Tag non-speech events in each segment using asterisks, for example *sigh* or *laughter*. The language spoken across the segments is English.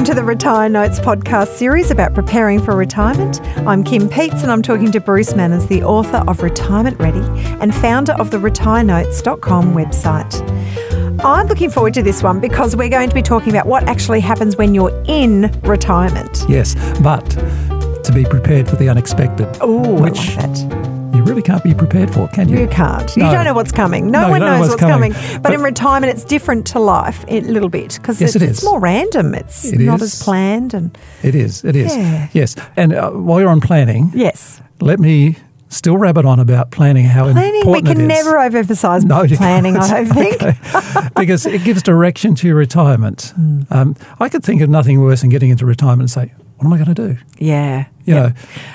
Welcome to the Retire Notes podcast series about preparing for retirement. I'm Kim Peets and I'm talking to Bruce Manners, the author of Retirement Ready and founder of the retirenotes.com website. I'm looking forward to this one because we're going to be talking about what actually happens when you're in retirement. Yes, but to be prepared for the unexpected. Oh, which I like. You really can't be prepared for, can you? You can't. You No. don't know what's coming. No, No, one don't know knows what's what's coming. coming. But, But- in retirement, it's different to life a little bit because Yes, it's, it it's more random. It's It not is. as planned. And It is. It is. Yeah. Yes. And uh, while you're on planning, yes, let me still rabbit on about planning. How planning. We can never overemphasize No, planning. I don't can't. think. *laughs* because it gives direction to your retirement. Hmm. Um, I could think of nothing worse than getting into retirement and say, "What am I going to do?" Yeah. You yeah. know,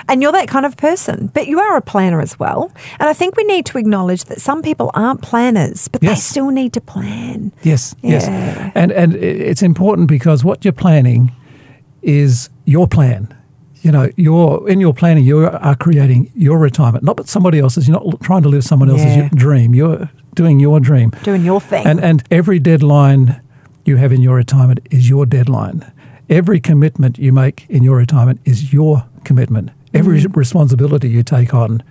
And you're that kind of person, but you are a planner as well. And I think we need to acknowledge that some people aren't planners, but they still need to plan. Yes, Yeah. yes. And and it's important because what you're planning is your plan. You know, you're in your planning, you are creating your retirement, not but somebody else's. You're not trying to live someone else's Yeah. dream. You're doing your dream. Doing your thing. And and every deadline you have in your retirement is your deadline. Every commitment you make in your retirement is your commitment. Every Mm. responsibility you take on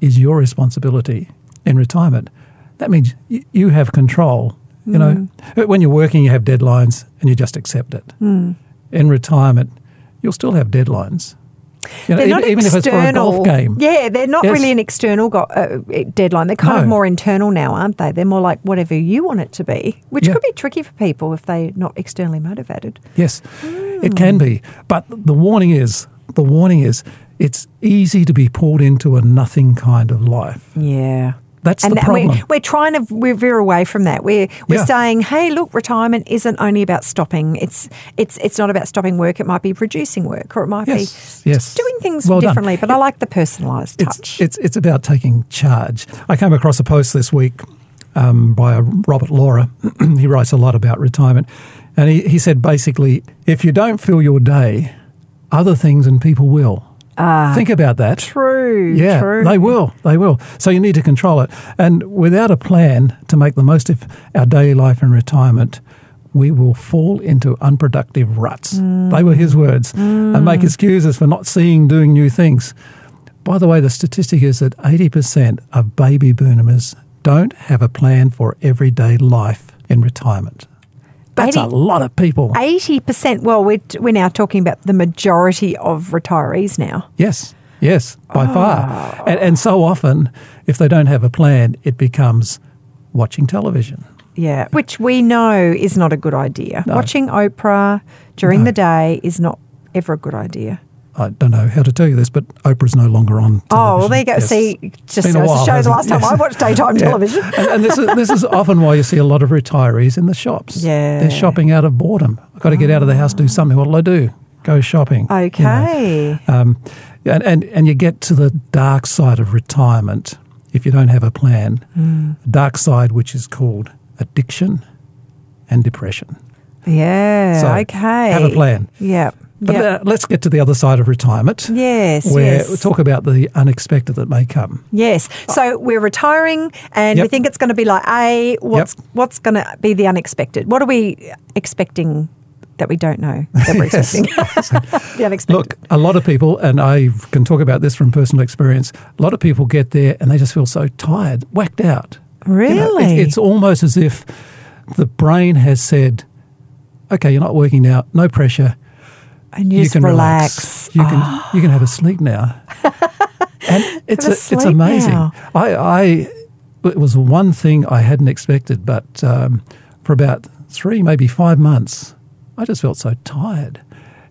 is your responsibility in retirement. That means y- you have control. You know, Mm. when you're working, you have deadlines and you just accept it. Mm. In retirement, you'll still have deadlines. You know, they're even, not even if it's for a external. golf game. Yeah, they're not Yes. really an external go- uh, deadline. They're kind of more internal now, aren't they? They're more like whatever you want it to be, which Yeah. could be tricky for people if they're not externally motivated. Yes, it can be. But the warning is the warning is it's easy to be pulled into a nothing kind of life. Yeah. That's and the problem. We're, we're trying to we're veer away from that. We're we're Yeah. saying, hey, look, retirement isn't only about stopping. It's it's it's not about stopping work. It might be producing work, or it might Yes, be yes. doing things Well done. differently. But I like the personalised It's, touch. it's it's about taking charge. I came across a post this week um, by a Robert Laura. *clears throat* he writes a lot about retirement, and he, he said basically, if you don't fill your day, other things and people will. Ah. Think about that. true. Yeah, true. they will. They will. So you need to control it. And without a plan to make the most of our daily life in retirement, we will fall into unproductive ruts. They were his words. And make mm. excuses for not seeing, doing new things. By the way, the statistic is that 80% of baby boomers don't have a plan for everyday life in retirement. That's a lot of people. Eighty percent. Well, we're we're now talking about the majority of retirees now. Yes, yes, by far. Oh. And, and so often, if they don't have a plan, it becomes watching television. Yeah, which we know is not a good idea. No. Watching Oprah during No. the day is not ever a good idea. I don't know how to tell you this, but Oprah's no longer on. Television. Oh, well, there you go. Yes. See, just Been a goes to while, show the last time Yes. I watched daytime *laughs* television. and, and this is this is often why you see a lot of retirees in the shops. Yeah. they're shopping out of boredom. I've got to get out of the house, do something. What'll I do? Go shopping. you know. Okay. Um, and, and and you get to the dark side of retirement if you don't have a plan. Hmm. Dark side, which is called addiction and depression. Yeah. So, okay. have a plan. Yeah. But uh, let's get to the other side of retirement. yes. Where yes. we talk about the unexpected that may come. Yes. So we're retiring, and we think it's going to be like a. What's what's going to be the unexpected? What are we expecting that we don't know that we're *laughs* expecting? *laughs* *laughs* the unexpected. Look, a lot of people, and I can talk about this from personal experience, a lot of people get there and they just feel so tired, whacked out. You know, Really? it- it's almost as if the brain has said, okay, you're not working now, no pressure. And you, You just can relax. relax. You can you can have a sleep now. *laughs* and it's a it's amazing. now. I, I it was one thing I hadn't expected, but um, for about three, maybe five months, I just felt so tired.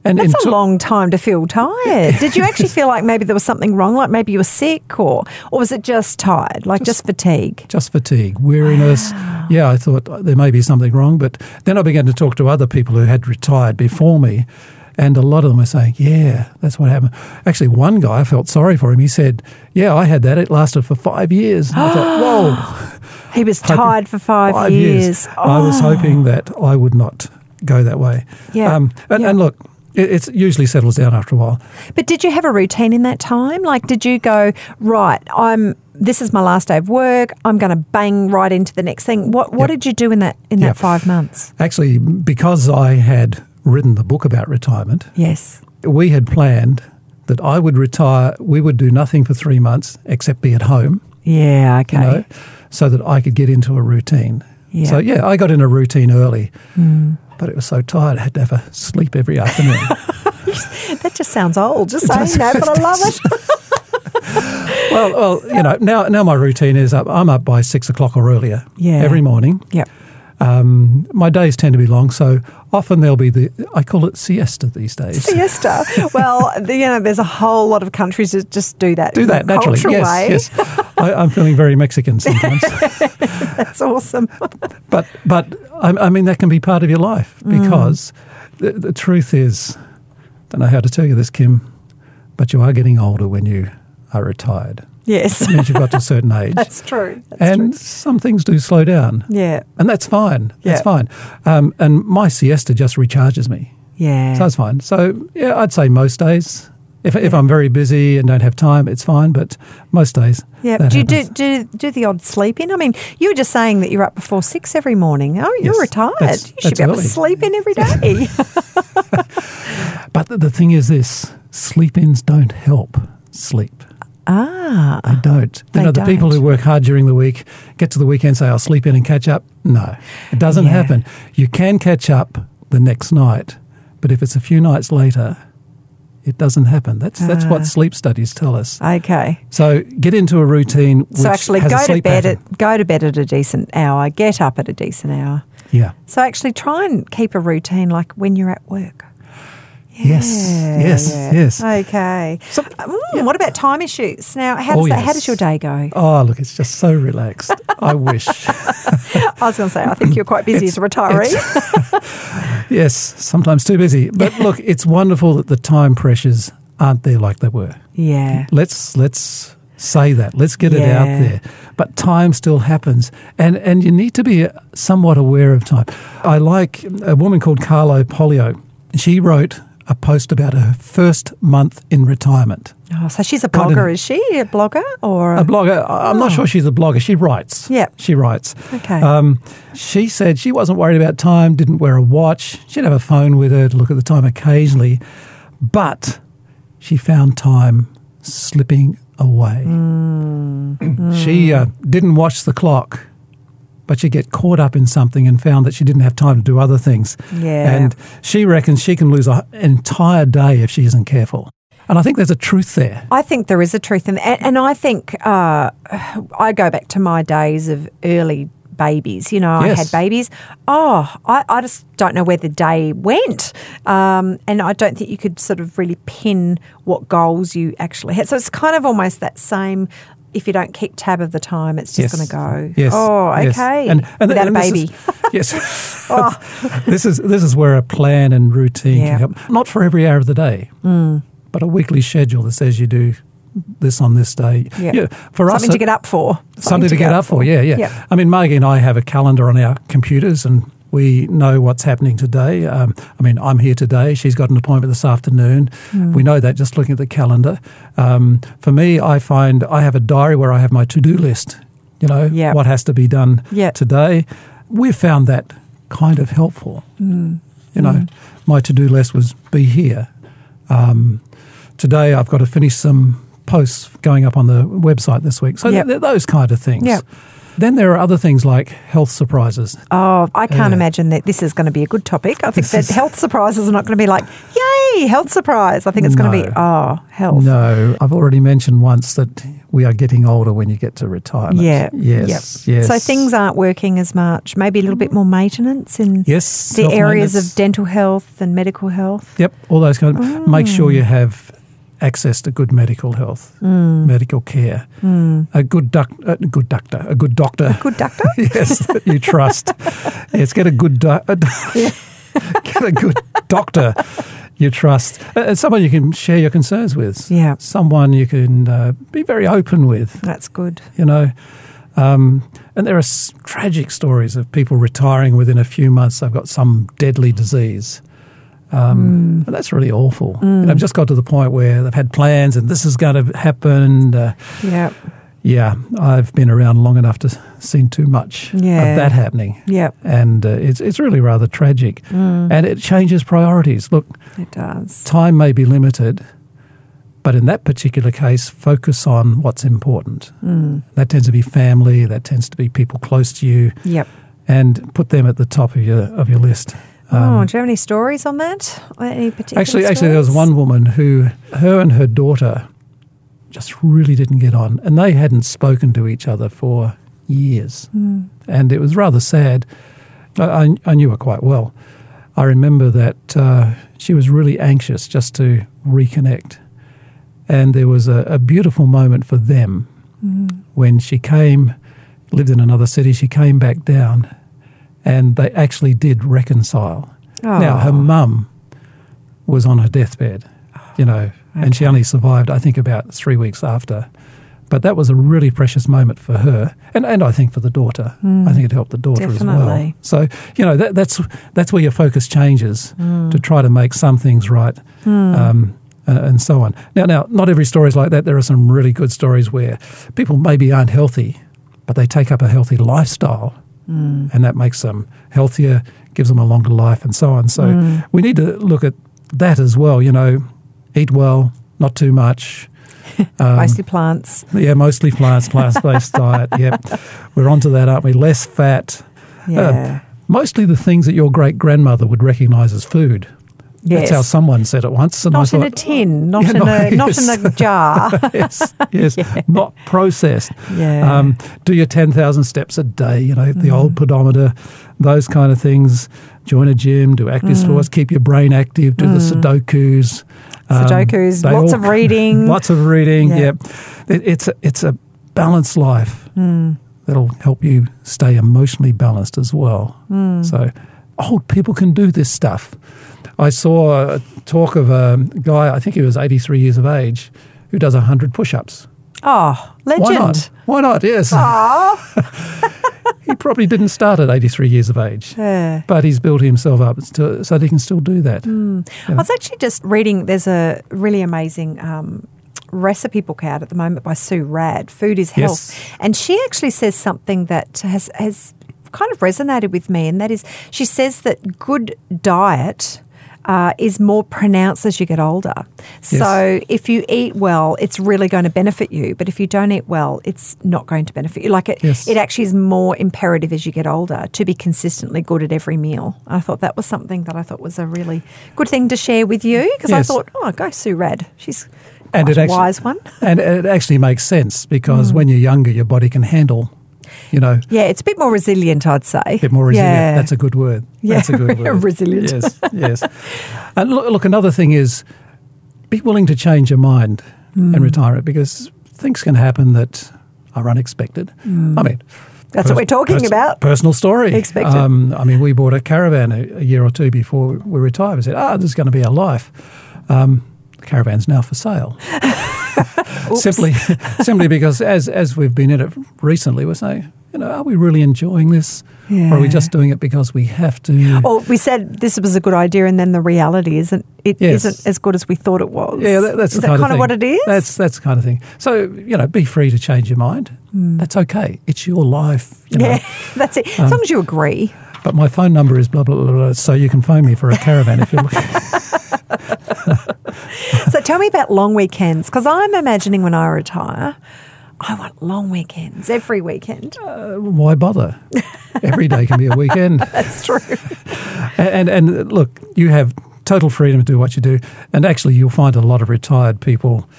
And That's a long time to feel tired. *laughs* Did you actually feel like maybe there was something wrong? Like maybe you were sick, or or was it just tired, like just, fatigue? just fatigue, weariness. Yeah, I thought there may be something wrong, but then I began to talk to other people who had retired before me, and a lot of them were saying, "Yeah, that's what happened." Actually, one guy I felt sorry for him. He said, "Yeah, I had that. It lasted for five years." And I thought, *gasps* "Whoa, He was tired for five, years. Oh. I was hoping that I would not go that way. Yeah, Um, and, yeah. and look, it usually settles down after a while. But did you have a routine in that time? Like, did you go right? I'm. This is my last day of work. I'm going to bang right into the next thing. What What Yep. did you do in that in Yep. that five months? Actually, because I had written the book about retirement, Yes. we had planned that I would retire. We would do nothing for three months except be at home, Yeah. Okay. you know, so that I could get into a routine. Yeah. So yeah, I got in a routine early, hmm. but it was so tired I had to have a sleep every afternoon. *laughs* That just sounds old. Just saying that, but I *laughs* love it. *laughs* well, well, you know, now now my routine is up. I'm up by six o'clock or earlier Yeah. every morning. Yep. Um, my days tend to be long, so often there'll be the I call it siesta these days. Siesta. *laughs* Well, you know, there's a whole lot of countries that just do that. Do that naturally. Yes, way. yes. I, I'm feeling very Mexican sometimes, *laughs* That's awesome. *laughs* but but I, I mean that can be part of your life Mm. because the, the truth is, don't know how to tell you this, Kim, but you are getting older when you are retired. Yes. It means you've got to a certain *laughs* age, That's true. That's and true. some things do slow down. Yeah. And that's fine. That's Yeah. fine. Um, and my siesta just recharges me. Yeah. So it's fine. So, yeah, I'd say most days. If, if I'm very busy and don't have time, it's fine. But most days, yeah. that Do you do, do do the odd sleep in? I mean, you were just saying that you're up before six every morning. Oh, you're Yes, retired. that's- you should that's be able to sleep in every *laughs* day. But the, the thing is this sleep ins don't help sleep. Ah. They don't. They you know, the people don't. who work hard during the week get to the weekend, say, I'll sleep in and catch up. No, it doesn't Yeah. happen. You can catch up the next night, but if it's a few nights later, it doesn't happen. That's, that's Ah. what sleep studies tell us. Okay. So get into a routine. Which So actually, go to bed pattern. at go to bed at a decent hour. Get up at a decent hour. Yeah. So actually, try and keep a routine like when you're at work. Yes. Yes. Yes. Okay. Mm, What about time issues? Now, how does Oh, that? How yes. does your day go? Oh, look, it's just so relaxed. I wish. *laughs* I was going to say, I think you're quite busy as a retiree. *laughs* yes, sometimes too busy. But look, it's wonderful that the time pressures aren't there like they were. yeah. Let's let's say that. Let's get it out Yeah. there. But time still happens, and and you need to be somewhat aware of time. I like a woman called Carol Polio. She wrote a post about her first month in retirement. Oh, so she's a Kind of- blogger, is she? A blogger or A blogger. I'm not sure she's a blogger. She writes. Yeah. She writes. Okay. Um, she said she wasn't worried about time, didn't wear a watch. She'd have a phone with her to look at the time occasionally, but she found time slipping away. She uh, didn't watch the clock, but she'd get caught up in something and found that she didn't have time to do other things. Yeah. And she reckons she can lose an entire day if she isn't careful. And I think there's a truth there. I think there is a truth in that. And I think uh, I go back to my days of early babies. You know, I Yes. had babies. Oh, I, I just don't know where the day went. Um, and I don't think you could sort of really pin what goals you actually had. So it's kind of almost that same. If you don't keep tab of the time, it's just going to go. Yes. Oh, yes. okay. And, and, Without and a this baby. is- *laughs* yes. *laughs* Oh. this is this is where a plan and routine Yeah. can help. Not for every hour of the day, mm. but a weekly schedule that says you do this on this day. Yeah. for us, Something to uh, get up for. something to get up for. Yeah, yeah, Yeah. I mean, Margie and I have a calendar on our computers, and we know what's happening today. Um, I mean, I'm here today. She's got an appointment this afternoon. Hmm. We know that just looking at the calendar. Um, for me, I find I have a diary where I have my to-do list. You know, Yeah. what has to be done Yeah. today. We've found that kind of helpful. Hmm. You know, my to-do list was be here. Um, today, I've got to finish some posts going up on the website this week. So Yep. th- th- those kind of things. Yep. Then there are other things like health surprises. Oh, I can't Yeah. imagine that this is going to be a good topic. I think that is- health surprises are not going to be like, yay, health surprise. I think it's going to be, oh, health. No, I've already mentioned once that we are getting older when you get to retirement. Yeah. Yes. Yep. Yes. So things aren't working as much. Maybe a little bit more maintenance in Yes. the areas of dental health and medical health. Yep, all those kind of. Make sure Mm. you have access to good medical health, Mm. medical care, a good doc, a good doctor, a good doctor. Good *laughs* doctor. yes, that you trust. yes, get a good do- a do- get a good doctor you trust, Uh, someone you can share your concerns with. Yeah. someone you can uh, be very open with. That's good. You know. Um, and there are s- tragic stories of people retiring within a few months. They've got some deadly disease. Um, And that's really awful. You know, I've just got to the point where they've had plans and this is going to happen. Uh, Yeah. yeah, I've been around long enough to seen too much Yeah. of that happening. Yep, And uh, it's, it's really rather tragic. And it changes priorities. Look, it does. time may be limited, but in that particular case, focus on what's important. That tends to be family, that tends to be people close to you, Yep. and put them at the top of your, of your list. Oh, do you um, have any stories on that? Any particular Actually, actually, there was one woman who, her and her daughter, just really didn't get on, and they hadn't spoken to each other for years, hmm. and it was rather sad. I, I, I knew her quite well. I remember that uh, she was really anxious just to reconnect, and there was a, a beautiful moment for them hmm. when she came, lived in another city. She came back down, and they actually did reconcile. Now, her Oh. mum was on her deathbed, you know, and she only survived, I think, about three weeks after. But that was a really precious moment for her, and, and I think for the daughter. I think it helped the daughter as well. Hmm. So you know that, that's that's where your focus changes Hmm. to try to make some things right, um, uh, and so on. Now, now, not every story is like that. There are some really good stories where people maybe aren't healthy, but they take up a healthy lifestyle, Hmm. and that makes them healthier, gives them a longer life, and so on. So Hmm. we need to look at that as well. You know, eat well, not too much. *laughs* Um, Mostly plants. yeah, mostly plants, plants based *laughs* diet. Yep, we're onto that, aren't we? Less fat. Yeah. Mostly the things that your great grandmother would recognise as food. Yes. That's how someone said it once, and not I in a tin, not Yeah, in no, a not in a jar. *laughs* yes, yes, *laughs* not processed. Yeah. Um, do your ten thousand steps a day. You know the old pedometer, those kind of things. Join a gym, do active sports, keep your brain active, do the Sudokus. um, Sudokus, lots of reading. *laughs* lots of reading. Yeah. Yep, it, it's a, it's a balanced life Hmm. that'll help you stay emotionally balanced as well. Hmm. So old people can do this stuff. I saw a talk of a guy, I think he was 83 years of age, who does 100 push ups. oh, ah, legend. Why not? Why not? Yes. Aw. Ah. *laughs* he probably didn't start at 83 years of age, Yeah. but he's built himself up to, so that he can still do that. Hmm. I was actually just reading. There's a really amazing um, recipe book out at the moment by Sue Radd. Food is health, Yes. and she actually says something that has has kind of resonated with me, and that is she says that good diet. Uh, is more pronounced as you get older. So if you eat well, it's really going to benefit you. But if you don't eat well, it's not going to benefit you. Like it, Yes. it actually is more imperative as you get older to be consistently good at every meal. I thought that was something that I thought was a really good thing to share with you because I thought, oh, go Sue Radd. She's And it a actually- wise one. And it actually makes sense because Mm. when you're younger, your body can handle, you know, Yeah, it's a bit more resilient, I'd say. a bit more resilient. Yeah. That's a good word. Yeah, That's a good *laughs* word. resilient. Yes, yes. And look, look, another thing is be willing to change your mind Mm. retire retirement because things can happen that are unexpected. I mean, Mm. That's what we're talking about. Personal story. Expected. Um, I mean, we bought a caravan a, a year or two before we retired. We said, ah, this is going to be our life. Um, the caravan's now for sale. *laughs* simply, simply because as as we've been in it recently, we're saying, you know, are we really enjoying this, or are we just doing it because we have to? Or we said this was a good idea, and then the reality isn't. It Yes. not as good as we thought it was. Yeah, that, that's is that kind, kind of, thing. what it is? That's that's the kind of thing. So you know, be free to change your mind. That's okay. It's your life. You know. Yeah, *laughs* that's it. Um, As long as you agree. But my phone number is blah blah blah. blah so you can phone me for a caravan if you're looking. *laughs* So tell me about long weekends because I'm imagining when I retire, I want long weekends every weekend. Uh, why bother? Every day can be a weekend. *laughs* That's true. And, and and look, you have total freedom to do what you do. And actually, you'll find a lot of retired people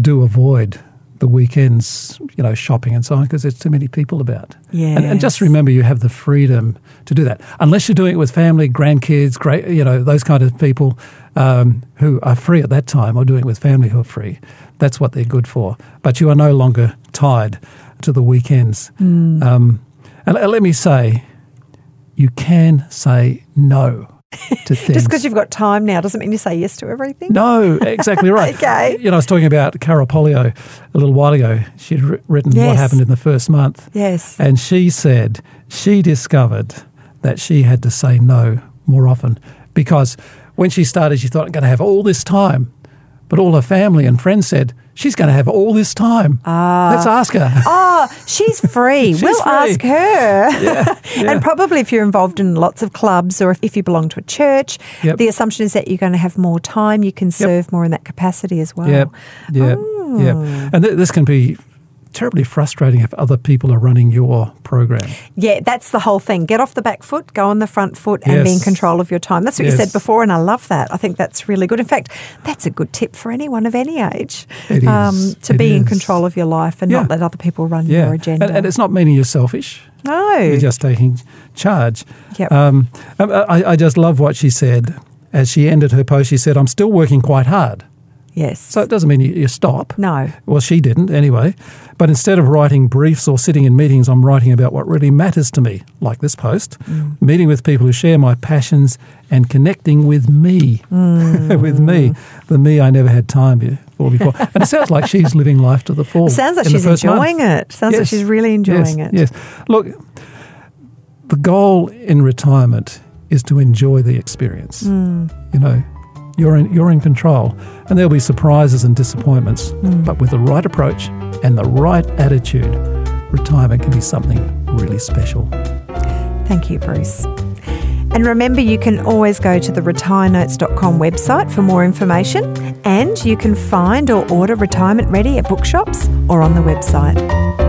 do avoid the weekends, you know, shopping and so on, because there's too many people about. And, and just remember, you have the freedom to do that, unless you're doing it with family, grandkids, great, you know, those kind of people um, who are free at that time, or doing it with family who are free. That's what they're good for. But you are no longer tied to the weekends. Hmm. Um, and let me say, you can say no to things. *laughs* Just because you've got time now doesn't mean you say yes to everything. No, exactly right. *laughs* Okay. You know, I was talking about Carol Polio a little while ago. She'd wri- written what happened in the first month. Yes. And she said she discovered that she had to say no more often because when she started, she thought, I'm going to have all this time. But all her family and friends said, She's going to have all this time. Ah. Let's ask her. Oh, she's free. *laughs* She's we'll free. ask her. *laughs* yeah. And probably if you're involved in lots of clubs or if, if you belong to a church, Yep. the assumption is that you're going to have more time. You can serve more in that capacity as well. Yep. Yep. Oh. Yep. And th- this can be terribly frustrating if other people are running your program. Yeah, that's the whole thing. Get off the back foot, go on the front foot, and be in control of your time. That's what you said before, and I love that. I think that's really good. In fact, that's a good tip for anyone of any age Um, to It be in control of your life and Yeah. not let other people run Yeah. your agenda. And, and it's not meaning you're selfish. no. You're just taking charge. Yep. Um, I, I just love what she said. As she ended her post, she said, I'm still working quite hard. Yes. So it doesn't mean you, you stop. no. Well, she didn't anyway. But instead of writing briefs or sitting in meetings, I'm writing about what really matters to me, like this post, meeting with people who share my passions and connecting with me, *laughs* with me, the me I never had time for before. *laughs* and it sounds like she's living life to the full. It sounds like she's first month. enjoying it. Sounds like she's really enjoying yes, it. Yes. Look, the goal in retirement is to enjoy the experience. Hmm. You know, you're in, you're in control, and there'll be surprises and disappointments. Hmm. But with the right approach and the right attitude, retirement can be something really special. Thank you, Bruce. And remember, you can always go to the retirenotes.com website for more information, and you can find or order Retirement Ready at bookshops or on the website.